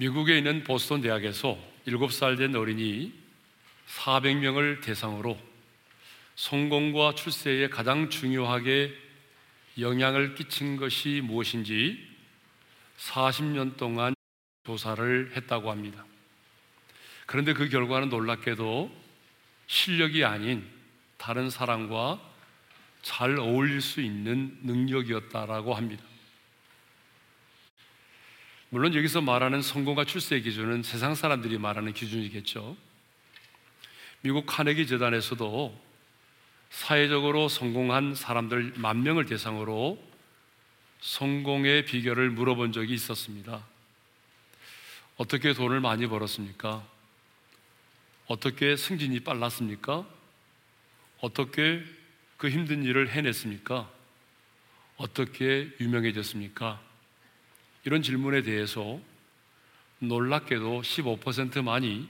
미국에 있는 보스턴 대학에서 7살 된 어린이 400명을 대상으로 성공과 출세에 가장 중요하게 영향을 끼친 것이 무엇인지 40년 동안 조사를 했다고 합니다. 그런데 그 결과는 놀랍게도 실력이 아닌 다른 사람과 잘 어울릴 수 있는 능력이었다라고 합니다. 물론 여기서 말하는 성공과 출세의 기준은 세상 사람들이 말하는 기준이겠죠. 미국 카네기 재단에서도 사회적으로 성공한 사람들 만 명을 대상으로 성공의 비결을 물어본 적이 있었습니다. 어떻게 돈을 많이 벌었습니까? 어떻게 승진이 빨랐습니까? 어떻게 그 힘든 일을 해냈습니까? 어떻게 유명해졌습니까? 이런 질문에 대해서 놀랍게도 15%만이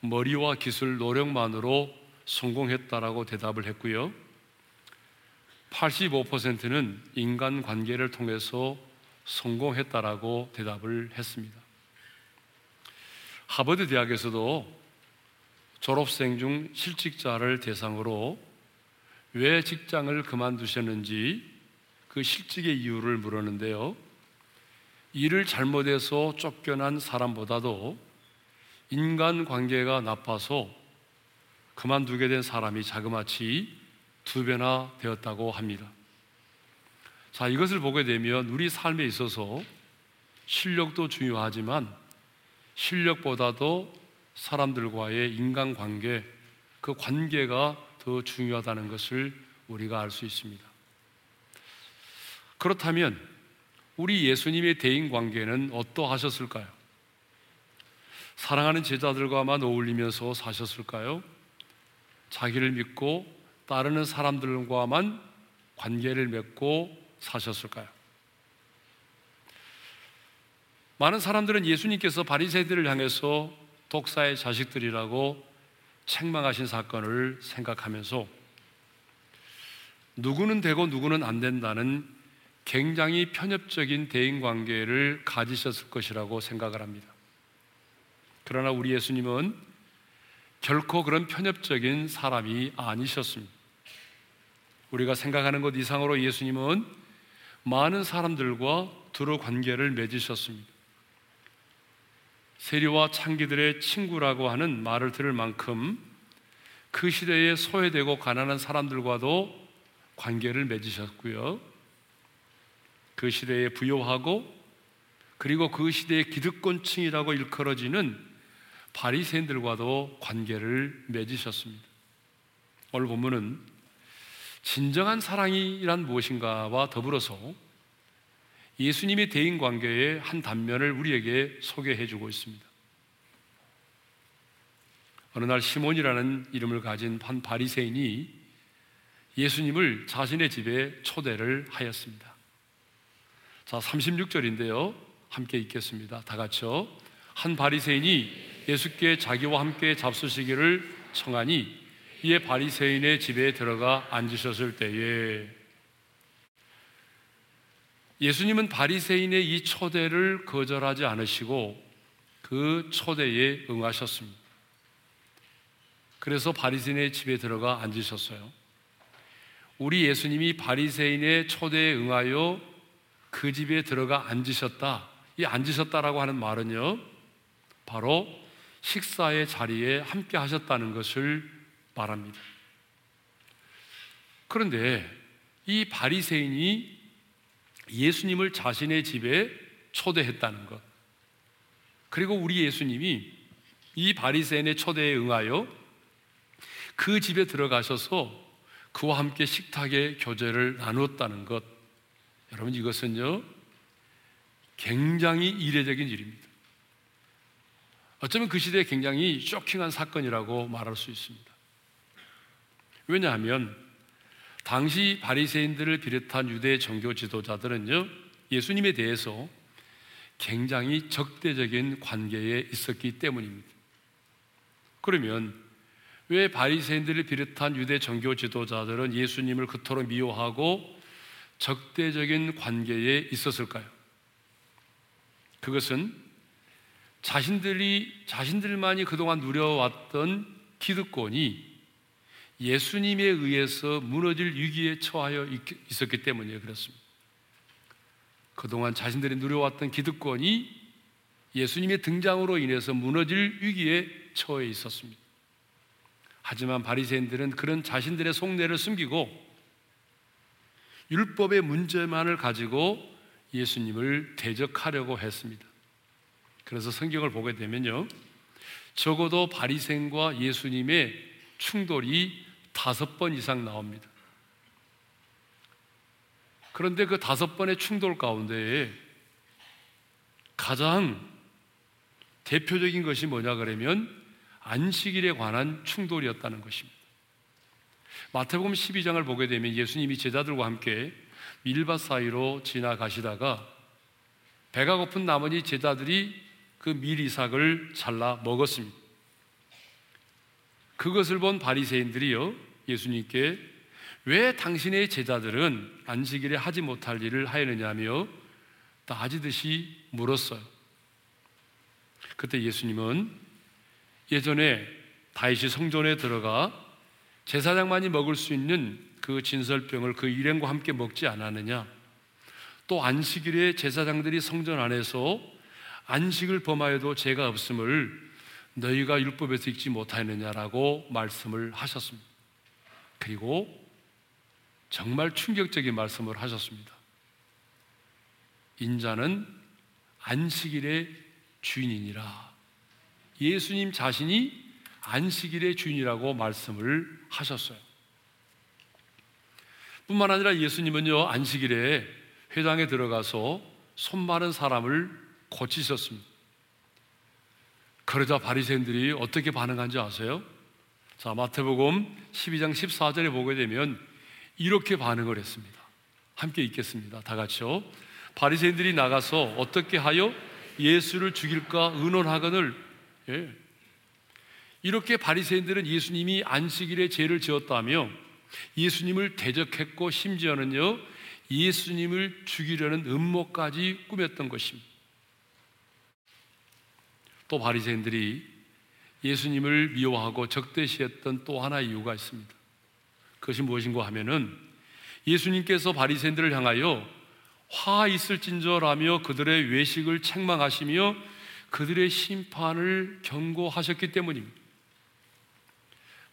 머리와 기술 노력만으로 성공했다라고 대답을 했고요. 85%는 인간 관계를 통해서 성공했다라고 대답을 했습니다. 하버드 대학에서도 졸업생 중 실직자를 대상으로 왜 직장을 그만두셨는지 그 실직의 이유를 물었는데요. 일을 잘못해서 쫓겨난 사람보다도 인간 관계가 나빠서 그만두게 된 사람이 자그마치 두 배나 되었다고 합니다. 자, 이것을 보게 되면 우리 삶에 있어서 실력도 중요하지만 실력보다도 사람들과의 인간 관계, 그 관계가 더 중요하다는 것을 우리가 알 수 있습니다. 그렇다면 우리 예수님의 대인 관계는 어떠하셨을까요? 사랑하는 제자들과만 어울리면서 사셨을까요? 자기를 믿고 따르는 사람들과만 관계를 맺고 사셨을까요? 많은 사람들은 예수님께서 바리새들을 향해서 독사의 자식들이라고 책망하신 사건을 생각하면서 누구는 되고 누구는 안 된다는 굉장히 편협적인 대인 관계를 가지셨을 것이라고 생각을 합니다. 그러나 우리 예수님은 결코 그런 편협적인 사람이 아니셨습니다. 우리가 생각하는 것 이상으로 예수님은 많은 사람들과 두루 관계를 맺으셨습니다. 세리와 창기들의 친구라고 하는 말을 들을 만큼 그 시대에 소외되고 가난한 사람들과도 관계를 맺으셨고요. 그 시대에 부요하고 그리고 그 시대의 기득권층이라고 일컬어지는 바리새인들과도 관계를 맺으셨습니다. 오늘 본문은 진정한 사랑이란 무엇인가와 더불어서 예수님의 대인 관계의 한 단면을 우리에게 소개해 주고 있습니다. 어느 날 시몬이라는 이름을 가진 한 바리새인이 예수님을 자신의 집에 초대를 하였습니다. 자, 36절인데요. 함께 읽겠습니다. 다 같이요. 한 바리새인이 예수께 자기와 함께 잡수시기를 청하니 이에 바리새인의 집에 들어가 앉으셨을 때에 예수님은 바리새인의 이 초대를 거절하지 않으시고 그 초대에 응하셨습니다. 그래서 바리새인의 집에 들어가 앉으셨어요. 우리 예수님이 바리새인의 초대에 응하여 그 집에 들어가 앉으셨다. 이 앉으셨다라고 하는 말은요. 바로 식사의 자리에 함께 하셨다는 것을 말합니다. 그런데 이 바리새인이 예수님을 자신의 집에 초대했다는 것. 그리고 우리 예수님이 이 바리새인의 초대에 응하여 그 집에 들어가셔서 그와 함께 식탁에 교제를 나누었다는 것. 여러분 이것은요 굉장히 이례적인 일입니다. 어쩌면 그 시대에 굉장히 쇼킹한 사건이라고 말할 수 있습니다. 왜냐하면 당시 바리새인들을 비롯한 유대 정교 지도자들은요 예수님에 대해서 굉장히 적대적인 관계에 있었기 때문입니다. 그러면 왜 바리새인들을 비롯한 유대 정교 지도자들은 예수님을 그토록 미워하고 적대적인 관계에 있었을까요? 그것은 자신들이 자신들만이 그동안 누려왔던 기득권이 예수님에 의해서 무너질 위기에 처하여 있었기 때문에 그렇습니다. 그동안 자신들이 누려왔던 기득권이 예수님의 등장으로 인해서 무너질 위기에 처해 있었습니다. 하지만 바리새인들은 그런 자신들의 속내를 숨기고 율법의 문제만을 가지고 예수님을 대적하려고 했습니다. 그래서 성경을 보게 되면요. 적어도 바리새인과 예수님의 충돌이 다섯 번 이상 나옵니다. 그런데 그 다섯 번의 충돌 가운데 가장 대표적인 것이 뭐냐 그러면 안식일에 관한 충돌이었다는 것입니다. 마태복음 12장을 보게 되면 예수님이 제자들과 함께 밀밭 사이로 지나가시다가 배가 고픈 나머지 제자들이 그 밀이삭을 잘라 먹었습니다. 그것을 본 바리새인들이요 예수님께 왜 당신의 제자들은 안식일에 하지 못할 일을 하였느냐며 따지듯이 물었어요. 그때 예수님은 예전에 다윗이 성전에 들어가 제사장만이 먹을 수 있는 그 진설병을 그 일행과 함께 먹지 않았느냐? 또 안식일에 제사장들이 성전 안에서 안식을 범하여도 죄가 없음을 너희가 율법에서 읽지 못하였느냐라고 말씀을 하셨습니다. 그리고 정말 충격적인 말씀을 하셨습니다. 인자는 안식일의 주인이니라. 예수님 자신이 안식일의 주인이라고 말씀을 하셨어요. 뿐만 아니라 예수님은요, 안식일에 회당에 들어가서 손 마른 사람을 고치셨습니다. 그러자 바리새인들이 어떻게 반응한지 아세요? 자, 마태복음 12장 14절에 보게 되면 이렇게 반응을 했습니다. 함께 읽겠습니다. 다 같이요. 바리새인들이 나가서 어떻게 하여 예수를 죽일까 의논하거늘 예. 이렇게 바리새인들은 예수님이 안식일에 죄를 지었다며 예수님을 대적했고 심지어는요 예수님을 죽이려는 음모까지 꾸몄던 것입니다. 또 바리새인들이 예수님을 미워하고 적대시했던 또 하나의 이유가 있습니다. 그것이 무엇인가 하면은 예수님께서 바리새인들을 향하여 화 있을진저라며 그들의 외식을 책망하시며 그들의 심판을 경고하셨기 때문입니다.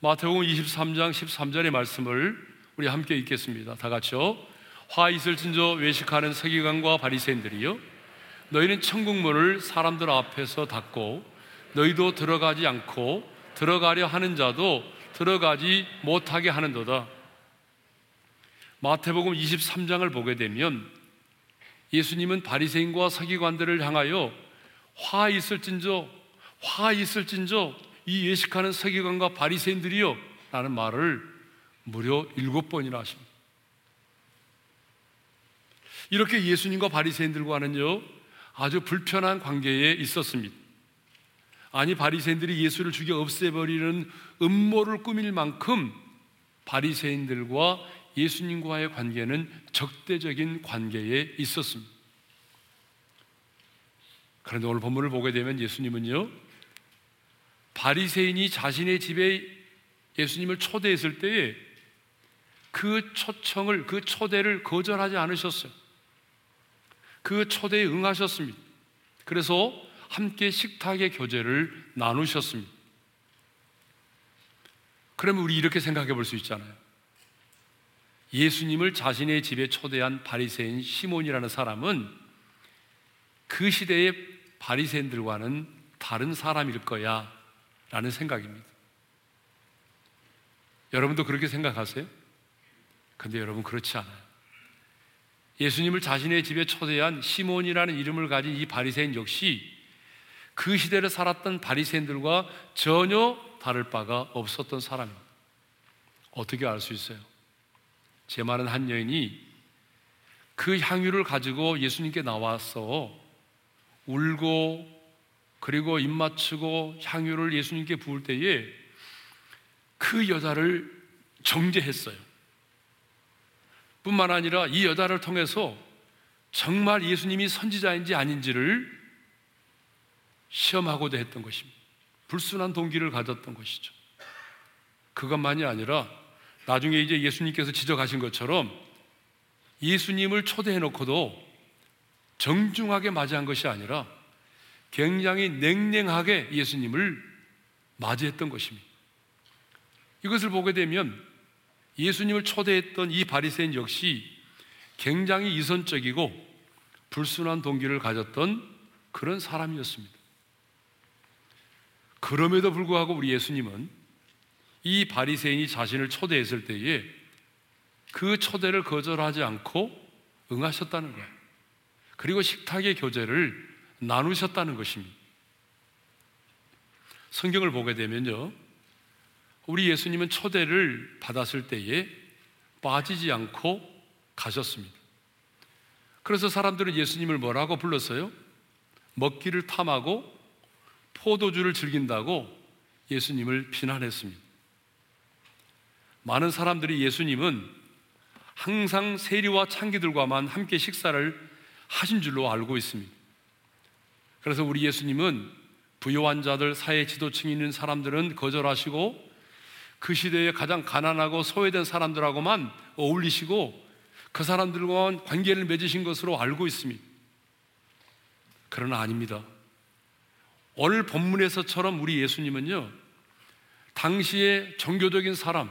마태복음 23장 13절의 말씀을 우리 함께 읽겠습니다. 다 같이요. 화 있을 진저 외식하는 서기관과 바리새인들이요 너희는 천국 문을 사람들 앞에서 닫고 너희도 들어가지 않고 들어가려 하는 자도 들어가지 못하게 하는도다. 마태복음 23장을 보게 되면 예수님은 바리새인과 서기관들을 향하여 화 있을진저 화 있을진저 이 예식하는 서기관과 바리새인들이요 라는 말을 무려 일곱 번이나 하십니다. 이렇게 예수님과 바리새인들과는요 아주 불편한 관계에 있었습니다. 아니 바리새인들이 예수를 죽여 없애버리는 음모를 꾸밀 만큼 바리새인들과 예수님과의 관계는 적대적인 관계에 있었습니다. 그런데 오늘 본문을 보게 되면 예수님은요 바리새인이 자신의 집에 예수님을 초대했을 때에 그 초청을 그 초대를 거절하지 않으셨어요. 그 초대에 응하셨습니다. 그래서 함께 식탁의 교제를 나누셨습니다. 그러면 우리 이렇게 생각해 볼 수 있잖아요. 예수님을 자신의 집에 초대한 바리새인 시몬이라는 사람은 그 시대의 바리새인들과는 다른 사람일 거야 라는 생각입니다. 여러분도 그렇게 생각하세요? 근데 여러분 그렇지 않아요. 예수님을 자신의 집에 초대한 시몬이라는 이름을 가진 이 바리새인 역시 그 시대를 살았던 바리새인들과 전혀 다를 바가 없었던 사람입니다. 어떻게 알 수 있어요? 제 말은 한 여인이 그 향유를 가지고 예수님께 나와서 울고 그리고 입 맞추고 향유를 예수님께 부을 때에 그 여자를 정죄했어요. 뿐만 아니라 이 여자를 통해서 정말 예수님이 선지자인지 아닌지를 시험하고자 했던 것입니다. 불순한 동기를 가졌던 것이죠. 그것만이 아니라 나중에 이제 예수님께서 지적하신 것처럼 예수님을 초대해 놓고도 정중하게 맞이한 것이 아니라 굉장히 냉랭하게 예수님을 맞이했던 것입니다. 이것을 보게 되면 예수님을 초대했던 이 바리새인 역시 굉장히 이선적이고 불순한 동기를 가졌던 그런 사람이었습니다. 그럼에도 불구하고 우리 예수님은 이 바리새인이 자신을 초대했을 때에 그 초대를 거절하지 않고 응하셨다는 거예요. 그리고 식탁의 교제를 나누셨다는 것입니다. 성경을 보게 되면요. 우리 예수님은 초대를 받았을 때에 빠지지 않고 가셨습니다. 그래서 사람들은 예수님을 뭐라고 불렀어요? 먹기를 탐하고 포도주를 즐긴다고 예수님을 비난했습니다. 많은 사람들이 예수님은 항상 세리와 창기들과만 함께 식사를 하신 줄로 알고 있습니다. 그래서 우리 예수님은 부유한 자들, 사회 지도층 있는 사람들은 거절하시고 그 시대에 가장 가난하고 소외된 사람들하고만 어울리시고 그 사람들과 관계를 맺으신 것으로 알고 있습니다. 그러나 아닙니다. 오늘 본문에서처럼 우리 예수님은요, 당시의 종교적인 사람,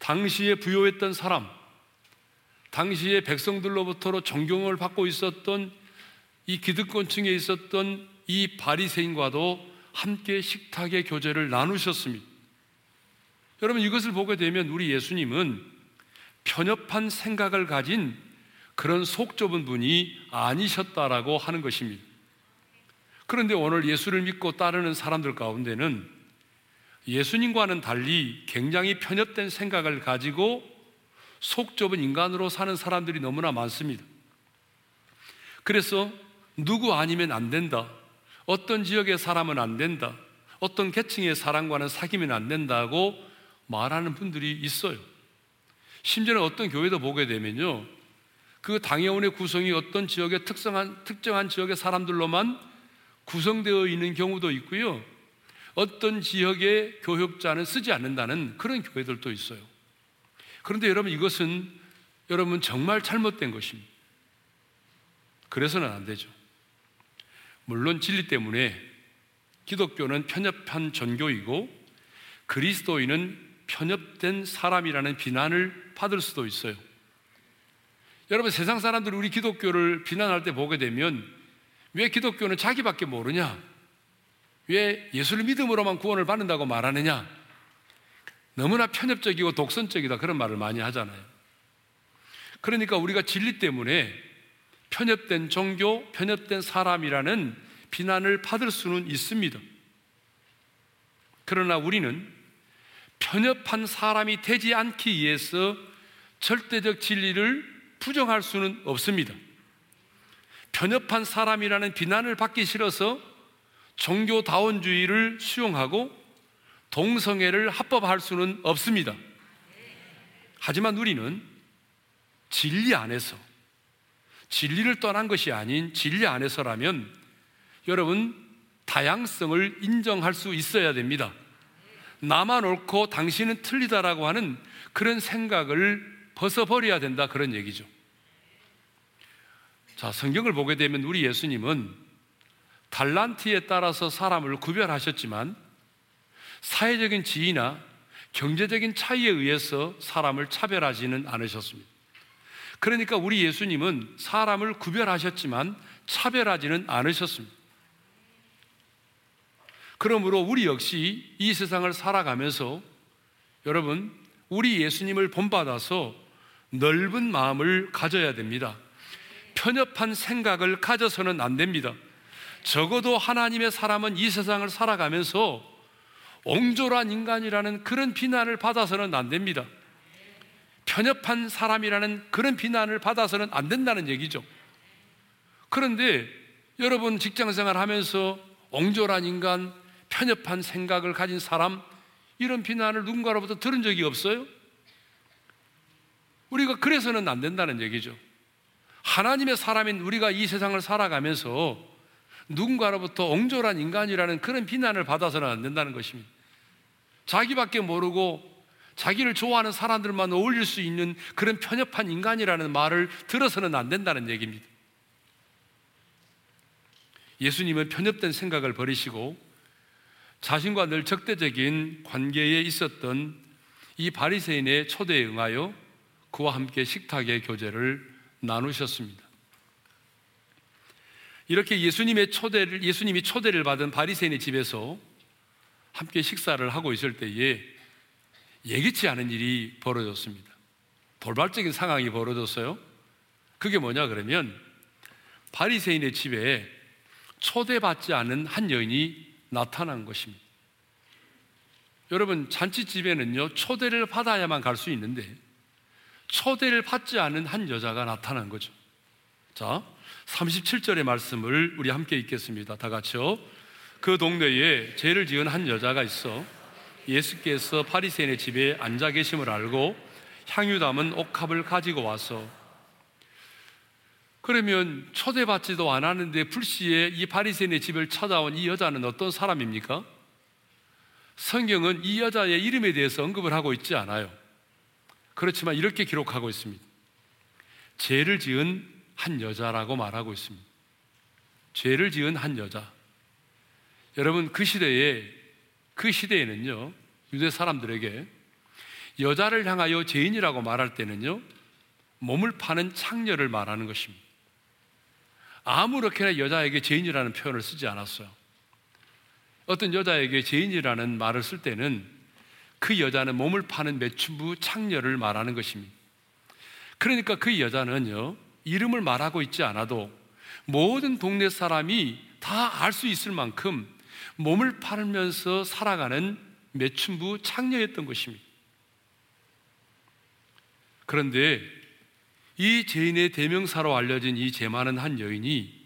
당시에 부여했던 사람, 당시에 백성들로부터 존경을 받고 있었던 이 기득권층에 있었던 이 바리새인과도 함께 식탁의 교제를 나누셨습니다. 여러분 이것을 보게 되면 우리 예수님은 편협한 생각을 가진 그런 속 좁은 분이 아니셨다라고 하는 것입니다. 그런데 오늘 예수를 믿고 따르는 사람들 가운데는 예수님과는 달리 굉장히 편협된 생각을 가지고 속 좁은 인간으로 사는 사람들이 너무나 많습니다. 그래서 누구 아니면 안 된다. 어떤 지역의 사람은 안 된다. 어떤 계층의 사람과는 사귀면 안 된다고 말하는 분들이 있어요. 심지어는 어떤 교회도 보게 되면요. 그 당회원의 구성이 어떤 지역의 특성한, 특정한 지역의 사람들로만 구성되어 있는 경우도 있고요. 어떤 지역의 교육자는 쓰지 않는다는 그런 교회들도 있어요. 그런데 여러분 이것은 여러분 정말 잘못된 것입니다. 그래서는 안 되죠. 물론 진리 때문에 기독교는 편협한 전교이고 그리스도인은 편협된 사람이라는 비난을 받을 수도 있어요. 여러분 세상 사람들이 우리 기독교를 비난할 때 보게 되면 왜 기독교는 자기밖에 모르냐? 왜 예수를 믿음으로만 구원을 받는다고 말하느냐? 너무나 편협적이고 독선적이다 그런 말을 많이 하잖아요. 그러니까 우리가 진리 때문에 편협된 종교, 편협된 사람이라는 비난을 받을 수는 있습니다. 그러나 우리는 편협한 사람이 되지 않기 위해서 절대적 진리를 부정할 수는 없습니다. 편협한 사람이라는 비난을 받기 싫어서 종교다원주의를 수용하고 동성애를 합법할 수는 없습니다. 하지만 우리는 진리 안에서 진리를 떠난 것이 아닌 진리 안에서라면 여러분 다양성을 인정할 수 있어야 됩니다. 나만 옳고 당신은 틀리다라고 하는 그런 생각을 벗어버려야 된다 그런 얘기죠. 자, 성경을 보게 되면 우리 예수님은 달란트에 따라서 사람을 구별하셨지만 사회적인 지위나 경제적인 차이에 의해서 사람을 차별하지는 않으셨습니다. 그러니까 우리 예수님은 사람을 구별하셨지만 차별하지는 않으셨습니다. 그러므로 우리 역시 이 세상을 살아가면서 여러분, 우리 예수님을 본받아서 넓은 마음을 가져야 됩니다. 편협한 생각을 가져서는 안 됩니다. 적어도 하나님의 사람은 이 세상을 살아가면서 옹졸한 인간이라는 그런 비난을 받아서는 안 됩니다. 편협한 사람이라는 그런 비난을 받아서는 안 된다는 얘기죠. 그런데 여러분 직장 생활 하면서 옹졸한 인간, 편협한 생각을 가진 사람, 이런 비난을 누군가로부터 들은 적이 없어요? 우리가 그래서는 안 된다는 얘기죠. 하나님의 사람인 우리가 이 세상을 살아가면서 누군가로부터 옹졸한 인간이라는 그런 비난을 받아서는 안 된다는 것입니다. 자기밖에 모르고 자기를 좋아하는 사람들만 어울릴 수 있는 그런 편협한 인간이라는 말을 들어서는 안 된다는 얘기입니다. 예수님은 편협된 생각을 버리시고 자신과 늘 적대적인 관계에 있었던 이 바리새인의 초대에 응하여 그와 함께 식탁의 교제를 나누셨습니다. 이렇게 예수님의 초대를 예수님이 초대를 받은 바리새인의 집에서 함께 식사를 하고 있을 때에 예기치 않은 일이 벌어졌습니다. 돌발적인 상황이 벌어졌어요. 그게 뭐냐 그러면 바리새인의 집에 초대받지 않은 한 여인이 나타난 것입니다. 여러분 잔치집에는요 초대를 받아야만 갈 수 있는데 초대를 받지 않은 한 여자가 나타난 거죠. 자, 37절의 말씀을 우리 함께 읽겠습니다. 다 같이요. 그 동네에 죄를 지은 한 여자가 있어 예수께서 파리새인의 집에 앉아 계심을 알고 향유 담은 옥합을 가지고 와서 그러면 초대받지도 않았는데 불시에 이 바리새인의 집을 찾아온 이 여자는 어떤 사람입니까? 성경은 이 여자의 이름에 대해서 언급을 하고 있지 않아요. 그렇지만 이렇게 기록하고 있습니다. 죄를 지은 한 여자라고 말하고 있습니다. 죄를 지은 한 여자. 여러분 그 시대에 그 시대에는요 유대 사람들에게 여자를 향하여 죄인이라고 말할 때는요 몸을 파는 창녀를 말하는 것입니다. 아무렇게나 여자에게 죄인이라는 표현을 쓰지 않았어요. 어떤 여자에게 죄인이라는 말을 쓸 때는 그 여자는 몸을 파는 매춘부 창녀를 말하는 것입니다. 그러니까 그 여자는요, 이름을 말하고 있지 않아도 모든 동네 사람이 다 알 수 있을 만큼 몸을 팔면서 살아가는 매춘부 창녀였던 것입니다. 그런데 이 죄인의 대명사로 알려진 이 죄많은 한 여인이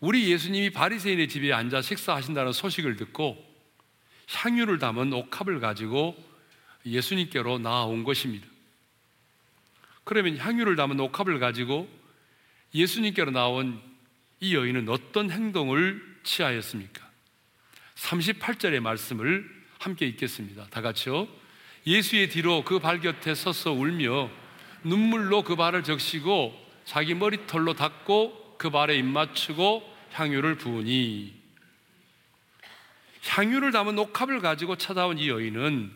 우리 예수님이 바리새인의 집에 앉아 식사하신다는 소식을 듣고 향유를 담은 옥합을 가지고 예수님께로 나아온 것입니다. 그러면 향유를 담은 옥합을 가지고 예수님께로 나온 이 여인은 어떤 행동을 취하였습니까? 38절의 말씀을 함께 읽겠습니다. 다 같이요. 예수의 뒤로 그 발 곁에 서서 울며 눈물로 그 발을 적시고 자기 머리털로 닦고 그 발에 입 맞추고 향유를 부으니 향유를 담은 옥합을 가지고 찾아온 이 여인은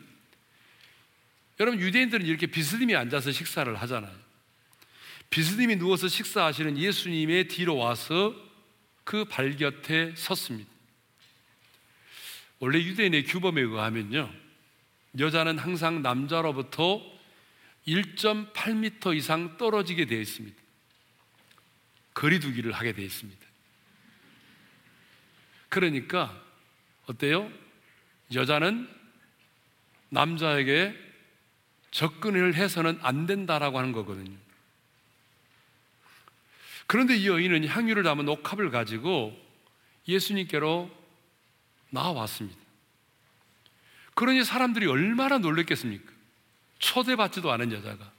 여러분 유대인들은 이렇게 비스님이 앉아서 식사를 하잖아요. 비스님이 누워서 식사하시는 예수님의 뒤로 와서 그 발 곁에 섰습니다. 원래 유대인의 규범에 의하면요. 여자는 항상 남자로부터 1.8m 이상 떨어지게 되어 있습니다. 거리두기를 하게 되어 있습니다. 그러니까 어때요? 여자는 남자에게 접근을 해서는 안 된다라고 하는 거거든요. 그런데 이 여인은 향유를 담은 옥합을 가지고 예수님께로 나왔습니다. 그러니 사람들이 얼마나 놀랬겠습니까? 초대받지도 않은 여자가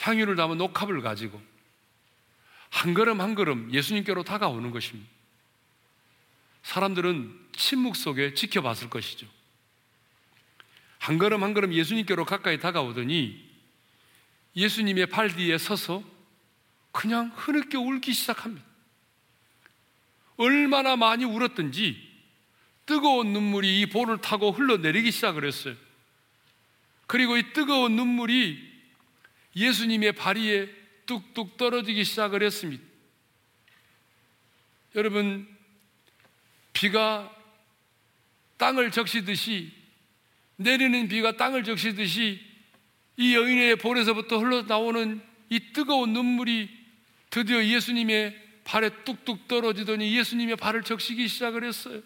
향유를 담은 옥합을 가지고 한 걸음 한 걸음 예수님께로 다가오는 것입니다. 사람들은 침묵 속에 지켜봤을 것이죠. 한 걸음 한 걸음 예수님께로 가까이 다가오더니 예수님의 발 뒤에 서서 그냥 흐느껴 울기 시작합니다. 얼마나 많이 울었든지 뜨거운 눈물이 이 볼을 타고 흘러내리기 시작을 했어요. 그리고 이 뜨거운 눈물이 예수님의 발 위에 뚝뚝 떨어지기 시작을 했습니다. 여러분, 비가 땅을 적시듯이 내리는 비가 땅을 적시듯이 이 여인의 볼에서부터 흘러나오는 이 뜨거운 눈물이 드디어 예수님의 발에 뚝뚝 떨어지더니 예수님의 발을 적시기 시작을 했어요.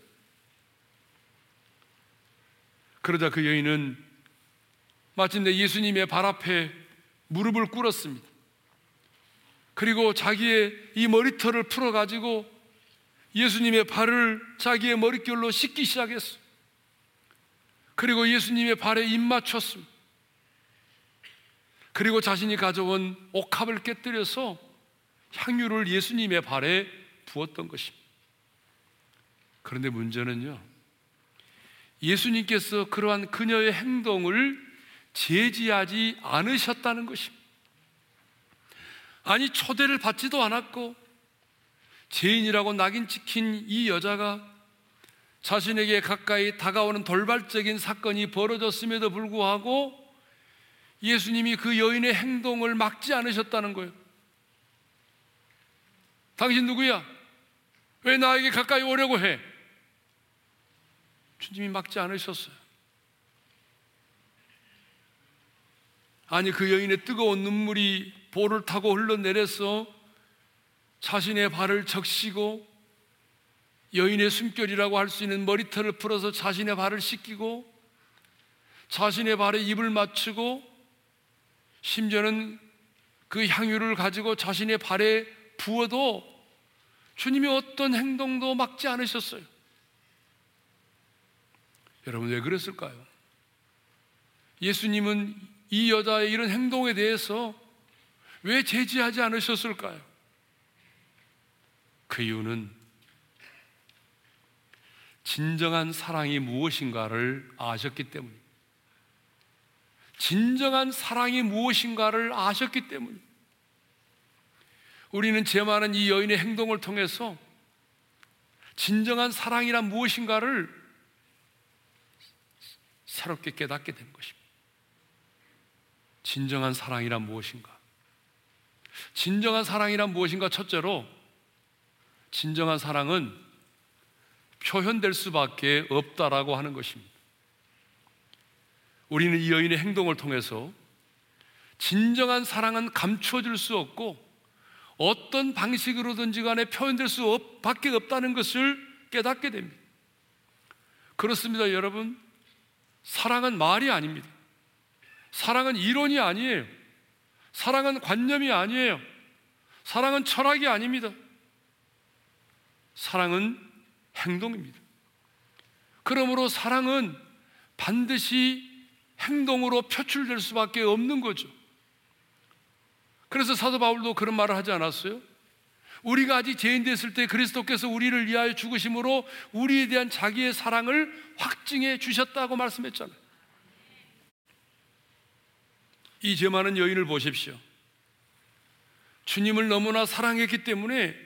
그러자 그 여인은 마침내 예수님의 발 앞에 무릎을 꿇었습니다. 그리고 자기의 이 머리털을 풀어가지고 예수님의 발을 자기의 머릿결로 씻기 시작했어. 그리고 예수님의 발에 입 맞췄습니다. 그리고 자신이 가져온 옥합을 깨뜨려서 향유를 예수님의 발에 부었던 것입니다. 그런데 문제는요, 예수님께서 그러한 그녀의 행동을 제지하지 않으셨다는 것입니다. 아니, 초대를 받지도 않았고, 죄인이라고 낙인 찍힌 이 여자가 자신에게 가까이 다가오는 돌발적인 사건이 벌어졌음에도 불구하고 예수님이 그 여인의 행동을 막지 않으셨다는 거예요. 당신 누구야? 왜 나에게 가까이 오려고 해? 주님이 막지 않으셨어요. 아니, 그 여인의 뜨거운 눈물이 볼을 타고 흘러내려서 자신의 발을 적시고 여인의 숨결이라고 할 수 있는 머리털을 풀어서 자신의 발을 씻기고 자신의 발에 입을 맞추고 심지어는 그 향유를 가지고 자신의 발에 부어도 주님이 어떤 행동도 막지 않으셨어요. 여러분 왜 그랬을까요? 예수님은 이 여자의 이런 행동에 대해서 왜 제지하지 않으셨을까요? 그 이유는 진정한 사랑이 무엇인가를 아셨기 때문입니다. 진정한 사랑이 무엇인가를 아셨기 때문입니다. 우리는 제 많은 이 여인의 행동을 통해서 진정한 사랑이란 무엇인가를 새롭게 깨닫게 된 것입니다. 진정한 사랑이란 무엇인가? 진정한 사랑이란 무엇인가? 첫째로, 진정한 사랑은 표현될 수밖에 없다라고 하는 것입니다. 우리는 이 여인의 행동을 통해서 진정한 사랑은 감추어질 수 없고 어떤 방식으로든지 간에 표현될 수 밖에 없다는 것을 깨닫게 됩니다. 그렇습니다, 여러분. 사랑은 말이 아닙니다. 사랑은 이론이 아니에요. 사랑은 관념이 아니에요. 사랑은 철학이 아닙니다. 사랑은 행동입니다. 그러므로 사랑은 반드시 행동으로 표출될 수밖에 없는 거죠. 그래서 사도 바울도 그런 말을 하지 않았어요? 우리가 아직 죄인 됐을 때 그리스도께서 우리를 위하여 죽으심으로 우리에 대한 자기의 사랑을 확증해 주셨다고 말씀했잖아요. 이 죄 많은 여인을 보십시오. 주님을 너무나 사랑했기 때문에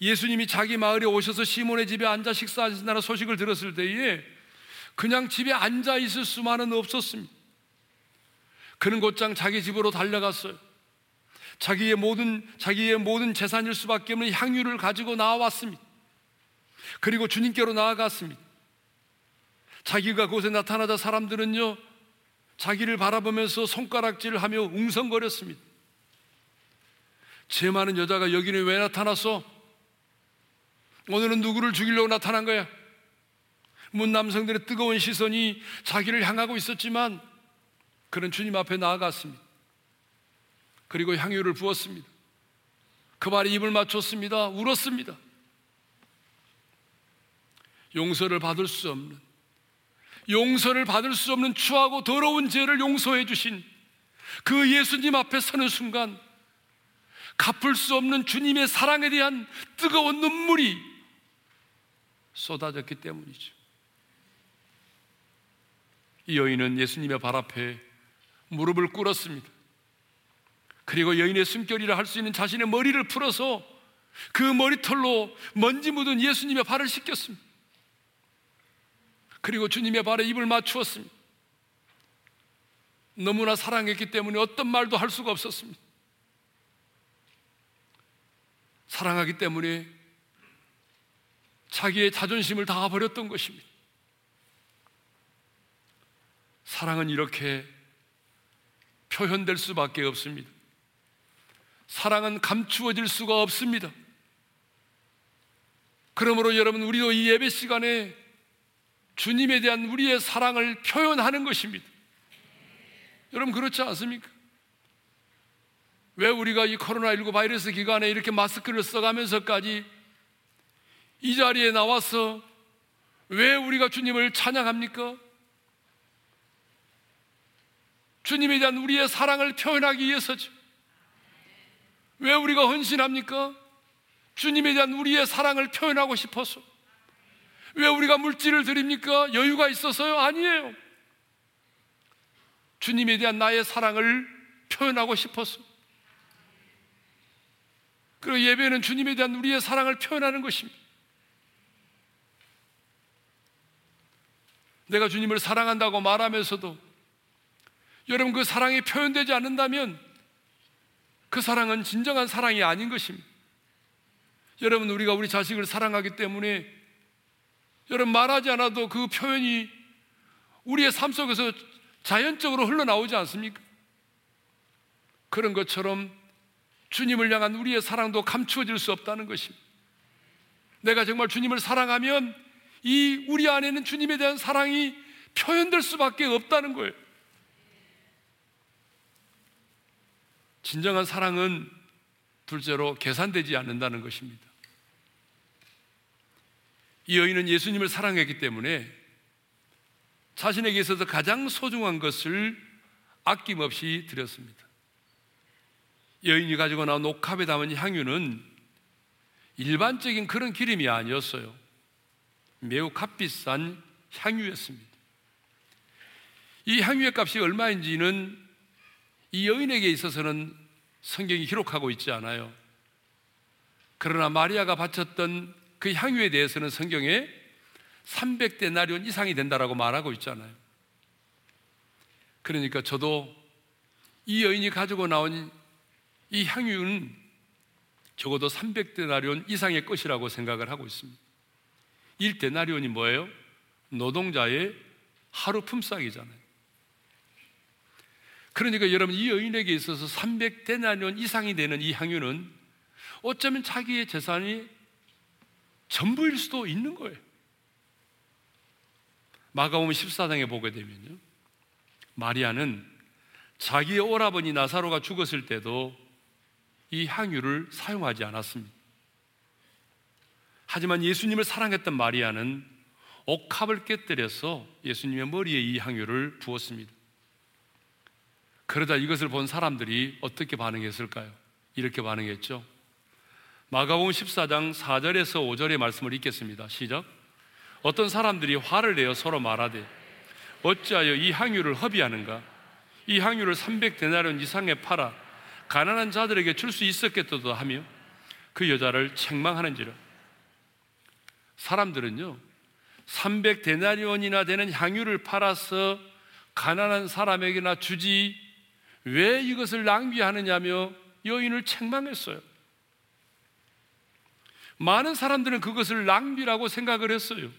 예수님이 자기 마을에 오셔서 시몬의 집에 앉아 식사하신다는 소식을 들었을 때에 그냥 집에 앉아 있을 수만은 없었습니다. 그는 곧장 자기 집으로 달려갔어요. 자기의 모든 자기의 모든 재산일 수밖에 없는 향유를 가지고 나왔습니다. 그리고 주님께로 나아갔습니다. 자기가 그곳에 나타나자 사람들은요 자기를 바라보면서 손가락질을 하며 웅성거렸습니다. 제 많은 여자가 여기는 왜 나타났어? 오늘은 누구를 죽이려고 나타난 거야? 문 남성들의 뜨거운 시선이 자기를 향하고 있었지만 그는 주님 앞에 나아갔습니다. 그리고 향유를 부었습니다. 그 발에 입을 맞췄습니다. 울었습니다. 용서를 받을 수 없는, 용서를 받을 수 없는 추하고 더러운 죄를 용서해 주신 그 예수님 앞에 서는 순간 갚을 수 없는 주님의 사랑에 대한 뜨거운 눈물이 쏟아졌기 때문이죠. 이 여인은 예수님의 발 앞에 무릎을 꿇었습니다. 그리고 여인의 숨결이라 할 수 있는 자신의 머리를 풀어서 그 머리털로 먼지 묻은 예수님의 발을 씻겼습니다. 그리고 주님의 발에 입을 맞추었습니다. 너무나 사랑했기 때문에 어떤 말도 할 수가 없었습니다. 사랑하기 때문에 자기의 자존심을 다 버렸던 것입니다. 사랑은 이렇게 표현될 수밖에 없습니다. 사랑은 감추어질 수가 없습니다. 그러므로 여러분, 우리도 이 예배 시간에 주님에 대한 우리의 사랑을 표현하는 것입니다. 여러분, 그렇지 않습니까? 왜 우리가 이 코로나19 바이러스 기간에 이렇게 마스크를 써가면서까지 이 자리에 나와서 왜 우리가 주님을 찬양합니까? 주님에 대한 우리의 사랑을 표현하기 위해서죠. 왜 우리가 헌신합니까? 주님에 대한 우리의 사랑을 표현하고 싶어서. 왜 우리가 물질을 드립니까? 여유가 있어서요? 아니에요. 주님에 대한 나의 사랑을 표현하고 싶어서. 그리고 예배는 주님에 대한 우리의 사랑을 표현하는 것입니다. 내가 주님을 사랑한다고 말하면서도 여러분 그 사랑이 표현되지 않는다면 그 사랑은 진정한 사랑이 아닌 것입니다. 여러분 우리가 우리 자식을 사랑하기 때문에 여러분 말하지 않아도 그 표현이 우리의 삶 속에서 자연적으로 흘러나오지 않습니까? 그런 것처럼 주님을 향한 우리의 사랑도 감추어질 수 없다는 것입니다. 내가 정말 주님을 사랑하면 이 우리 안에는 주님에 대한 사랑이 표현될 수밖에 없다는 거예요. 진정한 사랑은 둘째로 계산되지 않는다는 것입니다. 이 여인은 예수님을 사랑했기 때문에 자신에게 있어서 가장 소중한 것을 아낌없이 드렸습니다. 여인이 가지고 나온 옥합에 담은 향유는 일반적인 그런 기름이 아니었어요. 매우 값비싼 향유였습니다. 이 향유의 값이 얼마인지는 이 여인에게 있어서는 성경이 기록하고 있지 않아요. 그러나 마리아가 바쳤던 그 향유에 대해서는 성경에 300데나리온 이상이 된다라고 말하고 있잖아요. 그러니까 저도 이 여인이 가지고 나온 이 향유는 적어도 300데나리온 이상의 것이라고 생각을 하고 있습니다. 1데나리온이 뭐예요? 노동자의 하루 품삯이잖아요. 그러니까 여러분 이 여인에게 있어서 300데나리온 이상이 되는 이 향유는 어쩌면 자기의 재산이 전부일 수도 있는 거예요. 마가복음 14장에 보게 되면요. 마리아는 자기의 오라버니 나사로가 죽었을 때도 이 향유를 사용하지 않았습니다. 하지만 예수님을 사랑했던 마리아는 옥합을 깨뜨려서 예수님의 머리에 이 향유를 부었습니다. 그러다 이것을 본 사람들이 어떻게 반응했을까요? 이렇게 반응했죠. 마가복음 14장 4절에서 5절의 말씀을 읽겠습니다. 시작. 어떤 사람들이 화를 내어 서로 말하되 어찌하여 이 향유를 허비하는가? 이 향유를 300데나리온 이상에 팔아 가난한 자들에게 줄 수 있었겠도다 하며 그 여자를 책망하는지라. 사람들은요. 300데나리온이나 되는 향유를 팔아서 가난한 사람에게나 주지 왜 이것을 낭비하느냐며 여인을 책망했어요. 많은 사람들은 그것을 낭비라고 생각을 했어요.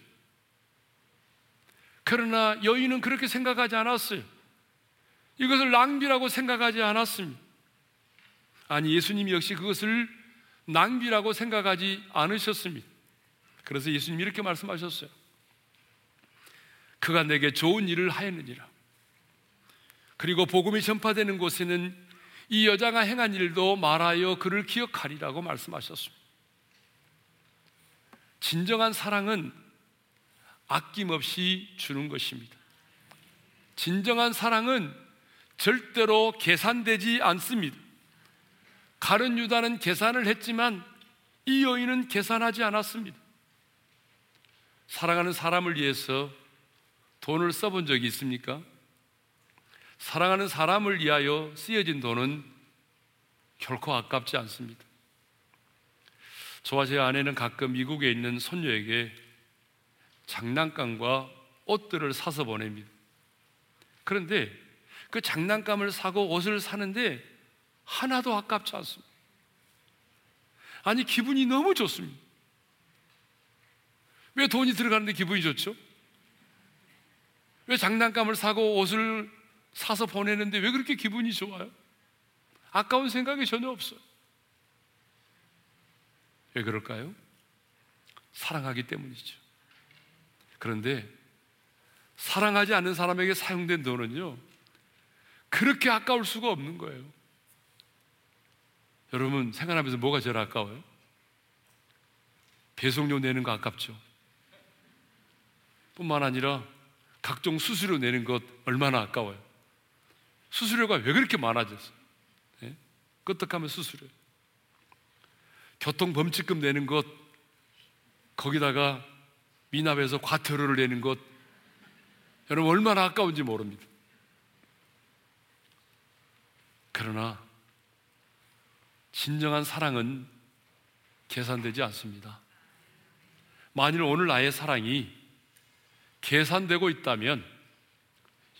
그러나 여인은 그렇게 생각하지 않았어요. 이것을 낭비라고 생각하지 않았습니다. 아니, 예수님 역시 그것을 낭비라고 생각하지 않으셨습니다. 그래서 예수님이 이렇게 말씀하셨어요. 그가 내게 좋은 일을 하였느니라. 그리고 복음이 전파되는 곳에는 이 여자가 행한 일도 말하여 그를 기억하리라고 말씀하셨습니다. 진정한 사랑은 아낌없이 주는 것입니다. 진정한 사랑은 절대로 계산되지 않습니다. 가른 유다는 계산을 했지만 이 여인은 계산하지 않았습니다. 사랑하는 사람을 위해서 돈을 써본 적이 있습니까? 사랑하는 사람을 위하여 쓰여진 돈은 결코 아깝지 않습니다. 저와 제 아내는 가끔 미국에 있는 손녀에게 장난감과 옷들을 사서 보냅니다. 그런데 그 장난감을 사고 옷을 사는데 하나도 아깝지 않습니다. 아니, 기분이 너무 좋습니다. 왜 돈이 들어가는데 기분이 좋죠? 왜 장난감을 사고 옷을 사서 보내는데 왜 그렇게 기분이 좋아요? 아까운 생각이 전혀 없어요. 왜 그럴까요? 사랑하기 때문이죠. 그런데 사랑하지 않는 사람에게 사용된 돈은요, 그렇게 아까울 수가 없는 거예요. 여러분, 생활하면서 뭐가 제일 아까워요? 배송료 내는 거 아깝죠. 뿐만 아니라 각종 수수료 내는 것 얼마나 아까워요. 수수료가 왜 그렇게 많아졌어요? 네? 끄떡하면 수수료. 교통범칙금 내는 것, 거기다가 미납에서 과태료를 내는 것, 여러분 얼마나 아까운지 모릅니다. 그러나 진정한 사랑은 계산되지 않습니다. 만일 오늘 나의 사랑이 계산되고 있다면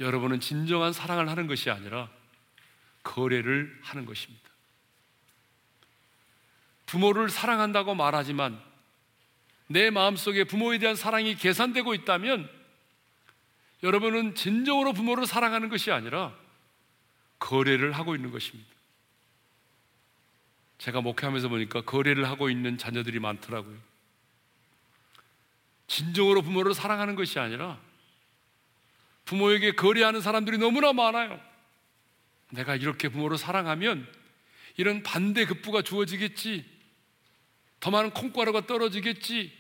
여러분은 진정한 사랑을 하는 것이 아니라 거래를 하는 것입니다. 부모를 사랑한다고 말하지만 내 마음속에 부모에 대한 사랑이 계산되고 있다면 여러분은 진정으로 부모를 사랑하는 것이 아니라 거래를 하고 있는 것입니다. 제가 목회하면서 보니까 거래를 하고 있는 자녀들이 많더라고요. 진정으로 부모를 사랑하는 것이 아니라 부모에게 거래하는 사람들이 너무나 많아요. 내가 이렇게 부모를 사랑하면 이런 반대 급부가 주어지겠지. 더 많은 콩가루가 떨어지겠지.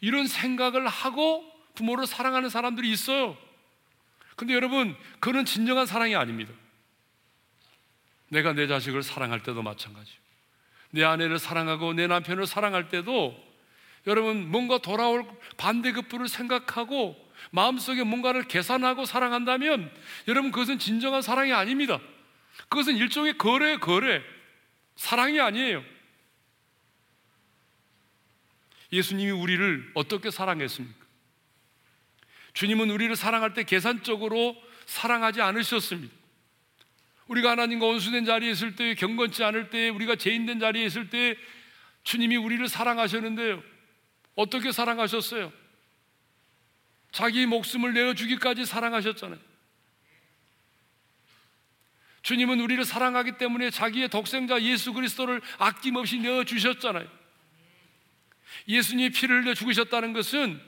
이런 생각을 하고 부모를 사랑하는 사람들이 있어요. 근데 여러분, 그는 진정한 사랑이 아닙니다. 내가 내 자식을 사랑할 때도 마찬가지요. 내 아내를 사랑하고 내 남편을 사랑할 때도 여러분 뭔가 돌아올 반대급부를 생각하고 마음속에 뭔가를 계산하고 사랑한다면 여러분 그것은 진정한 사랑이 아닙니다. 그것은 일종의 거래 거래 사랑이 아니에요. 예수님이 우리를 어떻게 사랑했습니까? 주님은 우리를 사랑할 때 계산적으로 사랑하지 않으셨습니다. 우리가 하나님과 원수된 자리에 있을 때, 경건치 않을 때, 우리가 죄인된 자리에 있을 때, 주님이 우리를 사랑하셨는데요. 어떻게 사랑하셨어요? 자기 목숨을 내어 주기까지 사랑하셨잖아요. 주님은 우리를 사랑하기 때문에 자기의 독생자 예수 그리스도를 아낌없이 내어 주셨잖아요. 예수님이 피를 흘려 죽으셨다는 것은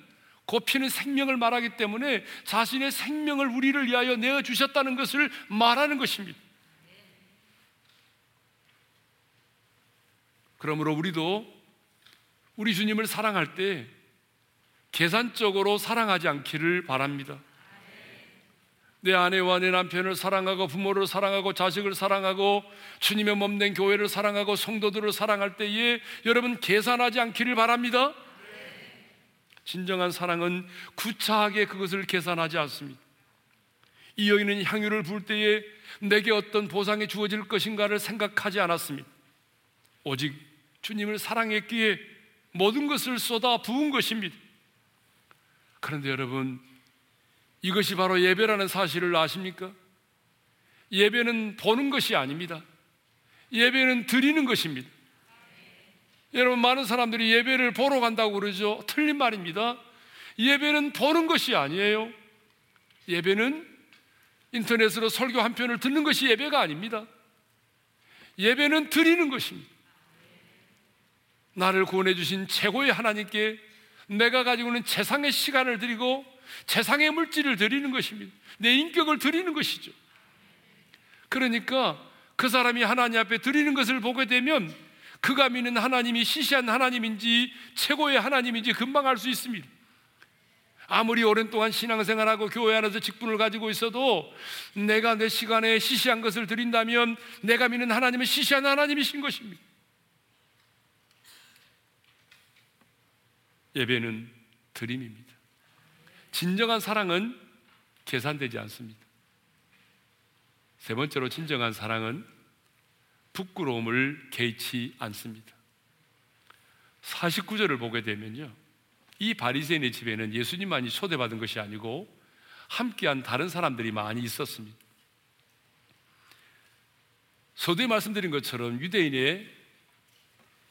그 피는 생명을 말하기 때문에 자신의 생명을 우리를 위하여 내어 주셨다는 것을 말하는 것입니다. 그러므로 우리도 우리 주님을 사랑할 때 계산적으로 사랑하지 않기를 바랍니다. 내 아내와 내 남편을 사랑하고 부모를 사랑하고 자식을 사랑하고 주님의 몸된 교회를 사랑하고 성도들을 사랑할 때에 여러분 계산하지 않기를 바랍니다. 진정한 사랑은 구차하게 그것을 계산하지 않습니다. 이 여인은 향유를 부을 때에 내게 어떤 보상이 주어질 것인가를 생각하지 않았습니다. 오직 주님을 사랑했기에 모든 것을 쏟아 부은 것입니다. 그런데 여러분, 이것이 바로 예배라는 사실을 아십니까? 예배는 보는 것이 아닙니다. 예배는 드리는 것입니다. 여러분, 많은 사람들이 예배를 보러 간다고 그러죠. 틀린 말입니다. 예배는 보는 것이 아니에요. 예배는 인터넷으로 설교 한 편을 듣는 것이 예배가 아닙니다. 예배는 드리는 것입니다. 나를 구원해 주신 최고의 하나님께 내가 가지고 있는 최상의 시간을 드리고 최상의 물질을 드리는 것입니다. 내 인격을 드리는 것이죠. 그러니까 그 사람이 하나님 앞에 드리는 것을 보게 되면 그가 믿는 하나님이 시시한 하나님인지 최고의 하나님인지 금방 알 수 있습니다. 아무리 오랜 동안 신앙생활하고 교회 안에서 직분을 가지고 있어도 내가 내 시간에 시시한 것을 드린다면 내가 믿는 하나님은 시시한 하나님이신 것입니다. 예배는 드림입니다. 진정한 사랑은 계산되지 않습니다. 세 번째로 진정한 사랑은 부끄러움을 개의치 않습니다. 49절을 보게 되면요. 이 바리새인의 집에는 예수님만이 초대받은 것이 아니고 함께한 다른 사람들이 많이 있었습니다. 서두에 말씀드린 것처럼 유대인의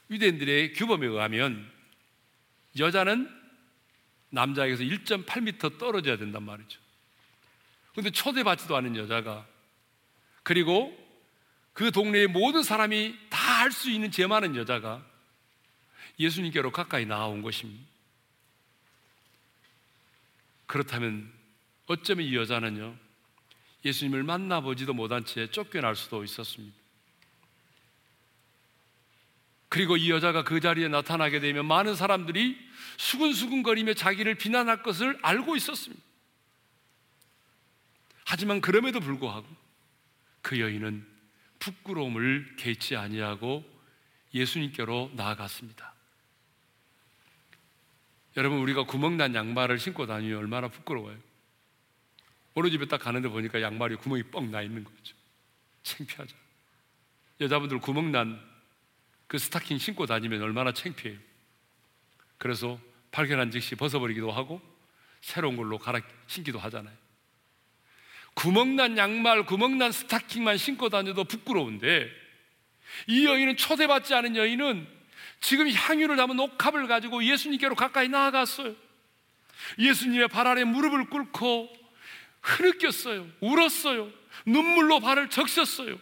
유대인들의 규범에 의하면 여자는 남자에게서 1.8m 떨어져야 된단 말이죠. 근데 초대받지도 않은 여자가 그리고 그 동네의 모든 사람이 다할수 있는 죄 많은 여자가 예수님께로 가까이 나온 것입니다. 그렇다면 어쩌면 이 여자는요, 예수님을 만나보지도 못한 채 쫓겨날 수도 있었습니다. 그리고 이 여자가 그 자리에 나타나게 되면 많은 사람들이 수근수근거리며 자기를 비난할 것을 알고 있었습니다. 하지만 그럼에도 불구하고 그 여인은 부끄러움을 개치 아니하고 예수님께로 나아갔습니다. 여러분 우리가 구멍난 양말을 신고 다니면 얼마나 부끄러워요. 어느 집에 딱 가는데 보니까 양말이 구멍이 뻥 나 있는 거죠. 창피하죠. 여자분들 구멍난 그 스타킹 신고 다니면 얼마나 창피해요. 그래서 발견한 즉시 벗어버리기도 하고 새로운 걸로 갈아 신기도 하잖아요. 구멍난 양말, 구멍난 스타킹만 신고 다녀도 부끄러운데 이 여인은 초대받지 않은 여인은 지금 향유를 담은 옥합을 가지고 예수님께로 가까이 나아갔어요. 예수님의 발 아래 무릎을 꿇고 흐느꼈어요. 울었어요. 눈물로 발을 적셨어요.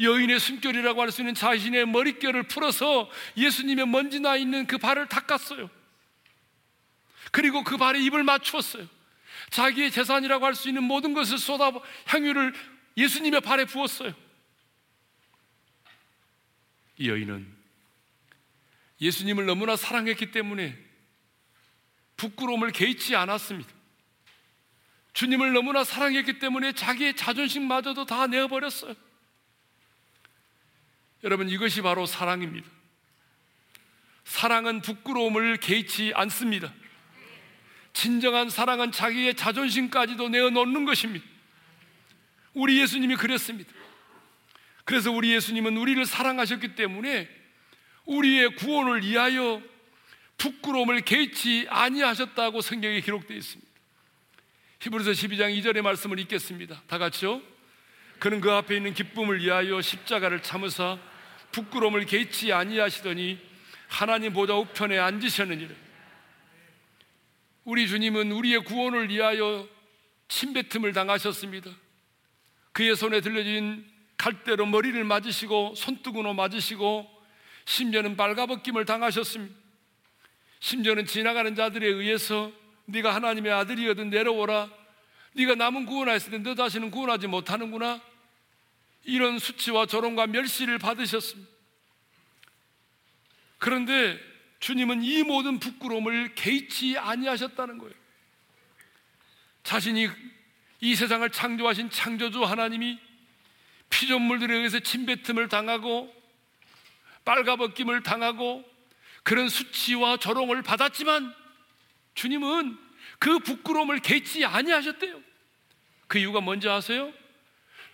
여인의 숨결이라고 할 수 있는 자신의 머릿결을 풀어서 예수님의 먼지 나 있는 그 발을 닦았어요. 그리고 그 발에 입을 맞추었어요. 자기의 재산이라고 할 수 있는 모든 것을 쏟아 향유를 예수님의 발에 부었어요. 이 여인은 예수님을 너무나 사랑했기 때문에 부끄러움을 개의치 않았습니다. 주님을 너무나 사랑했기 때문에 자기의 자존심마저도 다 내어버렸어요. 여러분, 이것이 바로 사랑입니다. 사랑은 부끄러움을 개의치 않습니다. 진정한 사랑은 자기의 자존심까지도 내어놓는 것입니다. 우리 예수님이 그랬습니다. 그래서 우리 예수님은 우리를 사랑하셨기 때문에 우리의 구원을 위하여 부끄러움을 개의치 아니하셨다고 성경에 기록되어 있습니다. 히브리서 12장 2절의 말씀을 읽겠습니다. 다 같이요. 그는 그 앞에 있는 기쁨을 위하여 십자가를 참으사 부끄러움을 개의치 아니하시더니 하나님 보좌 우편에 앉으셨느니라. 우리 주님은 우리의 구원을 위하여 침뱉음을 당하셨습니다. 그의 손에 들려진 칼대로 머리를 맞으시고 손두구로 맞으시고 심지어는 발가벗김을 당하셨습니다. 심지어는 지나가는 자들에 의해서 네가 하나님의 아들이거든 내려오라. 네가 남은 구원하였을 때너 다시는 구원하지 못하는구나. 이런 수치와 조롱과 멸시를 받으셨습니다. 그런데 주님은 이 모든 부끄러움을 개의치 아니하셨다는 거예요. 자신이 이 세상을 창조하신 창조주 하나님이 피조물들에 의해서 침뱉음을 당하고 빨가벗김을 당하고 그런 수치와 조롱을 받았지만 주님은 그 부끄러움을 개치 아니하셨대요. 그 이유가 뭔지 아세요?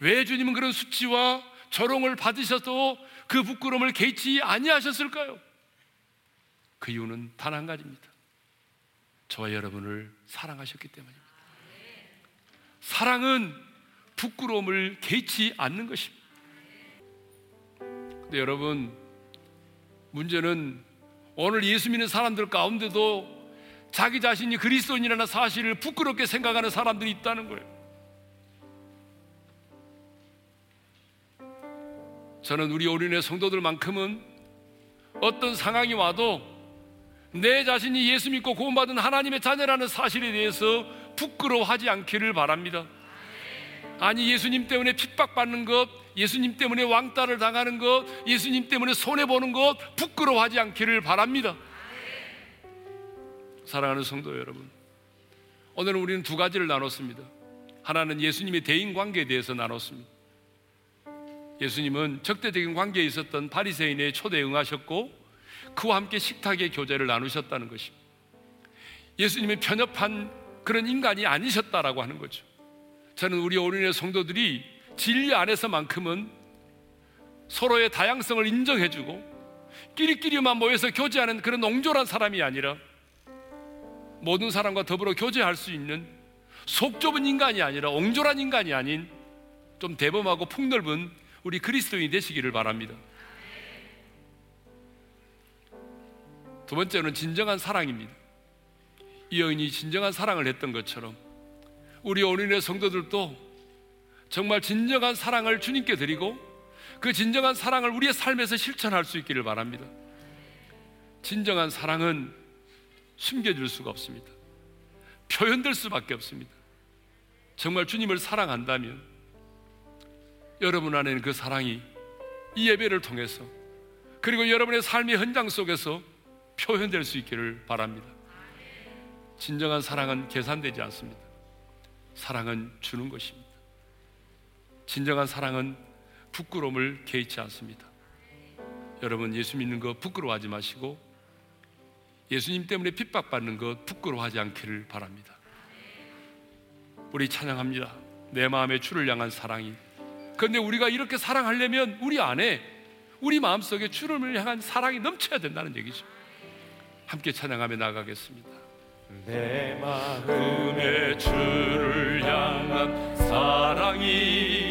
왜 주님은 그런 수치와 조롱을 받으셔도 그 부끄러움을 개치 아니하셨을까요? 그 이유는 단 한 가지입니다. 저와 여러분을 사랑하셨기 때문입니다. 사랑은 부끄러움을 개치 않는 것입니다. 근데 여러분, 문제는 오늘 예수 믿는 사람들 가운데도 자기 자신이 그리스도인이라는 사실을 부끄럽게 생각하는 사람들이 있다는 거예요. 저는 우리 오륜의 성도들만큼은 어떤 상황이 와도 내 자신이 예수 믿고 구원받은 하나님의 자녀라는 사실에 대해서 부끄러워하지 않기를 바랍니다. 아니, 예수님 때문에 핍박받는 것, 예수님 때문에 왕따를 당하는 것, 예수님 때문에 손해 보는 것, 부끄러워하지 않기를 바랍니다. 사랑하는 성도 여러분, 오늘은 우리는 두 가지를 나눴습니다. 하나는 예수님의 대인 관계에 대해서 나눴습니다. 예수님은 적대적인 관계에 있었던 바리새인의 초대에 응하셨고 그와 함께 식탁의 교제를 나누셨다는 것입니다. 예수님은 편협한 그런 인간이 아니셨다라고 하는 거죠. 저는 우리 오륜의 성도들이 진리 안에서만큼은 서로의 다양성을 인정해주고 끼리끼리만 모여서 교제하는 그런 옹졸한 사람이 아니라 모든 사람과 더불어 교제할 수 있는 속 좁은 인간이 아니라 옹졸한 인간이 아닌 좀 대범하고 폭넓은 우리 그리스도인이 되시기를 바랍니다. 두 번째는 진정한 사랑입니다. 이 여인이 진정한 사랑을 했던 것처럼 우리 어린의 성도들도 정말 진정한 사랑을 주님께 드리고 그 진정한 사랑을 우리의 삶에서 실천할 수 있기를 바랍니다. 진정한 사랑은 숨겨질 수가 없습니다. 표현될 수밖에 없습니다. 정말 주님을 사랑한다면 여러분 안에는 그 사랑이 이 예배를 통해서 그리고 여러분의 삶의 현장 속에서 표현될 수 있기를 바랍니다. 진정한 사랑은 계산되지 않습니다. 사랑은 주는 것입니다. 진정한 사랑은 부끄러움을 개의치 않습니다. 여러분 예수 믿는 거 부끄러워하지 마시고 예수님 때문에 핍박받는 것 부끄러워하지 않기를 바랍니다. 우리 찬양합니다. 내 마음의 주를 향한 사랑이. 그런데 우리가 이렇게 사랑하려면 우리 안에 우리 마음속에 주를 향한 사랑이 넘쳐야 된다는 얘기죠. 함께 찬양하며 나가겠습니다. 내 마음의 주를 향한 사랑이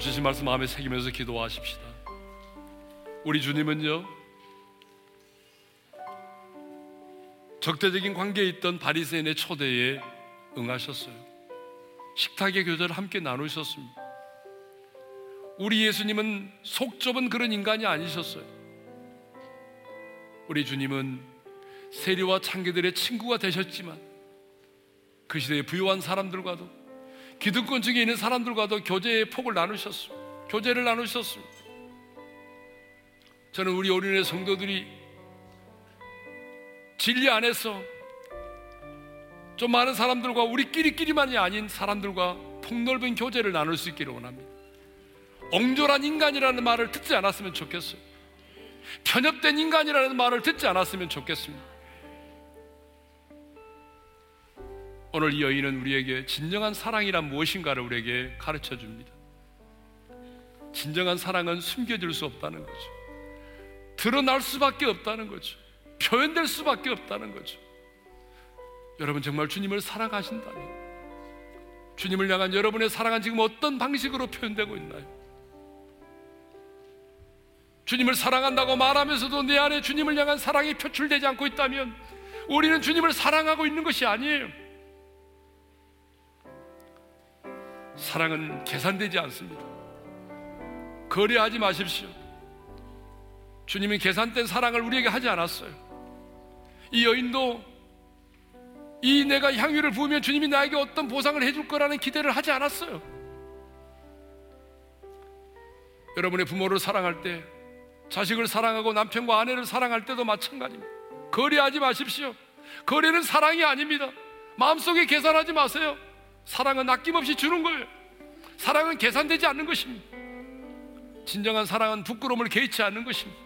주신 말씀 마음에 새기면서 기도하십시다. 우리 주님은요, 적대적인 관계에 있던 바리새인의 초대에 응하셨어요. 식탁의 교제를 함께 나누셨습니다. 우리 예수님은 속 좁은 그런 인간이 아니셨어요. 우리 주님은 세리와 창기들의 친구가 되셨지만 그 시대의 부유한 사람들과도 기득권 중에 있는 사람들과도 교제의 폭을 나누셨습니다. 교제를 나누셨습니다. 저는 우리 어린애 성도들이 진리 안에서 좀 많은 사람들과 우리끼리끼리만이 아닌 사람들과 폭넓은 교제를 나눌 수 있기를 원합니다. 옹졸한 인간이라는 말을 듣지 않았으면 좋겠어요. 편협된 인간이라는 말을 듣지 않았으면 좋겠습니다. 오늘 이 여인은 우리에게 진정한 사랑이란 무엇인가를 우리에게 가르쳐 줍니다. 진정한 사랑은 숨겨질 수 없다는 거죠. 드러날 수밖에 없다는 거죠. 표현될 수밖에 없다는 거죠. 여러분 정말 주님을 사랑하신다면 주님을 향한 여러분의 사랑은 지금 어떤 방식으로 표현되고 있나요? 주님을 사랑한다고 말하면서도 내 안에 주님을 향한 사랑이 표출되지 않고 있다면 우리는 주님을 사랑하고 있는 것이 아니에요. 사랑은 계산되지 않습니다. 거래하지 마십시오. 주님이 계산된 사랑을 우리에게 하지 않았어요. 이 여인도 이 내가 향유를 부으면 주님이 나에게 어떤 보상을 해줄 거라는 기대를 하지 않았어요. 여러분의 부모를 사랑할 때 자식을 사랑하고 남편과 아내를 사랑할 때도 마찬가지입니다. 거래하지 마십시오. 거래는 사랑이 아닙니다. 마음속에 계산하지 마세요. 사랑은 아낌없이 주는 거예요. 사랑은 계산되지 않는 것입니다. 진정한 사랑은 부끄러움을 개의치 않는 것입니다.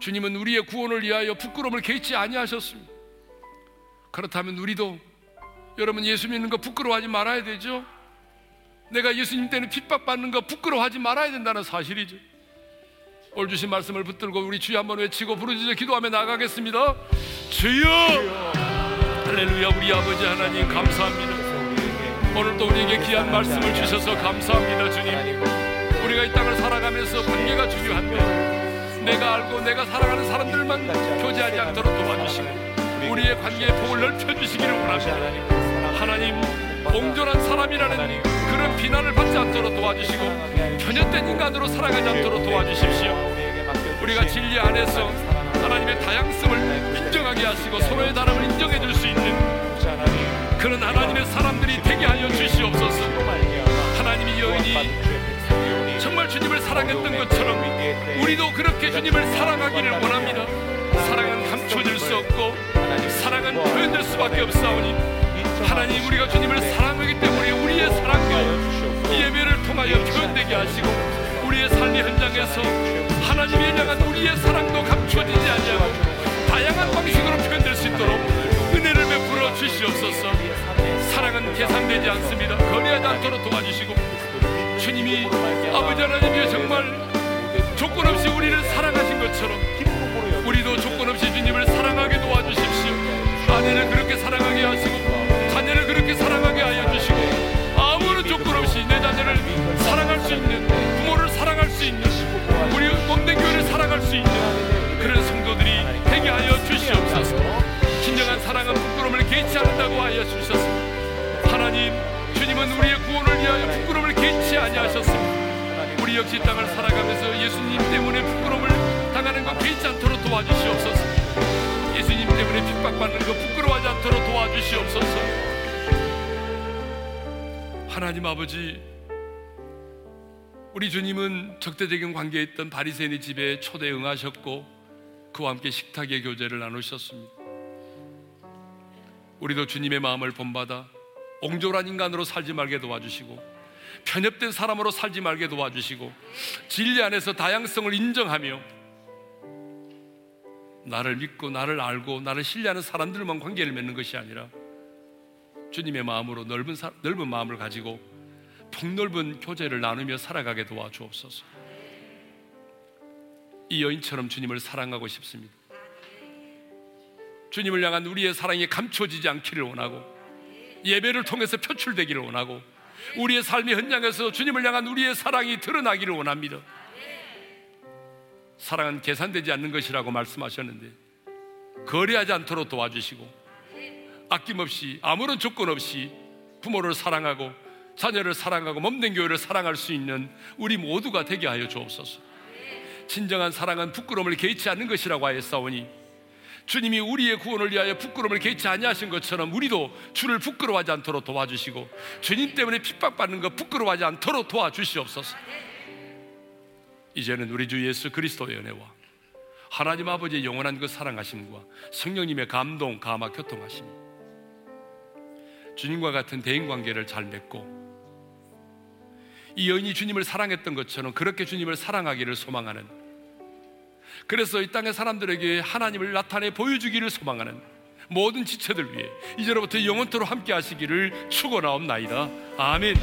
주님은 우리의 구원을 위하여 부끄러움을 개의치 아니하셨습니다. 그렇다면 우리도 여러분 예수 믿는 거 부끄러워하지 말아야 되죠. 내가 예수님 때는 핍박받는 거 부끄러워하지 말아야 된다는 사실이죠. 올 주신 말씀을 붙들고 우리 주여 한번 외치고 부르짖어 기도하며 나가겠습니다. 주여! 할렐루야 우리 아버지 하나님 감사합니다. 오늘도 우리에게 귀한 말씀을 주셔서 감사합니다 주님. 우리가 이 땅을 살아가면서 관계가 중요한데 내가 알고 내가 사랑하는 사람들만 교제하지 않도록 도와주시고 우리의 관계의 폭을 넓혀주시기를 원합니다. 하나님 옹졸한 사람이라는 그런 비난을 받지 않도록 도와주시고 편협된 인간으로 살아가지 않도록 도와주십시오. 우리가 진리 안에서 하나님의 다양성을 인정하게 하시고 서로의 다름을 인정해 줄 수 있는 그런 하나님의 사람들이 되게 하여 주시옵소서. 하나님이 여인이 정말 주님을 사랑했던 것처럼 우리도 그렇게 주님을 사랑하기를 원합니다. 사랑은 감춰질 수 없고 사랑은 표현될 수밖에 없사오니 하나님 우리가 주님을 사랑하기 때문에 우리의 사랑도 예배를 통하여 표현되게 하시고 우리의 삶의 현장에서 하나님에 향한 우리의 사랑도 감춰지지 아니하고 다양한 방식으로 표현될 수 있도록 주시옵소서. 사랑은 계산되지 않습니다. 거래하지 않도록 도와주시고 주님이 아버지 하나님이 정말 조건 없이 우리를 사랑하신 것처럼 우리도 조건 없이 주님을 사랑하게 도와주십시오. 아내를 그렇게 사랑하게 하시고 자녀를 그렇게 사랑하게 하여 주시고 아무런 조건 없이 내 자녀를 사랑할 수 있는 부모를 사랑할 수 있는 우리 몸된 교회를 사랑할 수 있는 그런 성도들이 되게 하여 사랑은 부끄러움을 개의치 않는다고 하여 주셨습니다. 하나님 주님은 우리의 구원을 위하여 부끄러움을 개의치 아니하셨습니다. 우리 역시 땅을 살아가면서 예수님 때문에 부끄러움을 당하는 것 개의치 않도록 도와주시옵소서. 예수님 때문에 핍박받는 것 부끄러워하지 않도록 도와주시옵소서. 하나님 아버지 우리 주님은 적대적인 관계에 있던 바리새인의 집에 초대 응하셨고 그와 함께 식탁의 교제를 나누셨습니다 우리도 주님의 마음을 본받아 옹졸한 인간으로 살지 말게 도와주시고 편협된 사람으로 살지 말게 도와주시고 진리 안에서 다양성을 인정하며 나를 믿고 나를 알고 나를 신뢰하는 사람들만 관계를 맺는 것이 아니라 주님의 마음으로 넓은 사, 넓은 마음을 가지고 폭넓은 교제를 나누며 살아가게 도와주옵소서. 이 여인처럼 주님을 사랑하고 싶습니다. 주님을 향한 우리의 사랑이 감춰지지 않기를 원하고 예배를 통해서 표출되기를 원하고 우리의 삶의 현장에서 주님을 향한 우리의 사랑이 드러나기를 원합니다. 사랑은 계산되지 않는 것이라고 말씀하셨는데 거래하지 않도록 도와주시고 아낌없이 아무런 조건 없이 부모를 사랑하고 자녀를 사랑하고 몸된 교회를 사랑할 수 있는 우리 모두가 되게 하여 주옵소서. 진정한 사랑은 부끄러움을 개의치 않는 것이라고 하였사오니 주님이 우리의 구원을 위하여 부끄러움을 개의치 아니하신 것처럼 우리도 주를 부끄러워하지 않도록 도와주시고 주님 때문에 핍박받는 것 부끄러워하지 않도록 도와주시옵소서. 이제는 우리 주 예수 그리스도의 은혜와 하나님 아버지의 영원한 그 사랑하심과 성령님의 감동, 감화, 교통하심 주님과 같은 대인 관계를 잘 맺고 이 여인이 주님을 사랑했던 것처럼 그렇게 주님을 사랑하기를 소망하는 그래서 이 땅의 사람들에게 하나님을 나타내 보여주기를 소망하는 모든 지체들 위해 이제로부터 영원토로 함께 하시기를 축원하옵나이다. 아멘.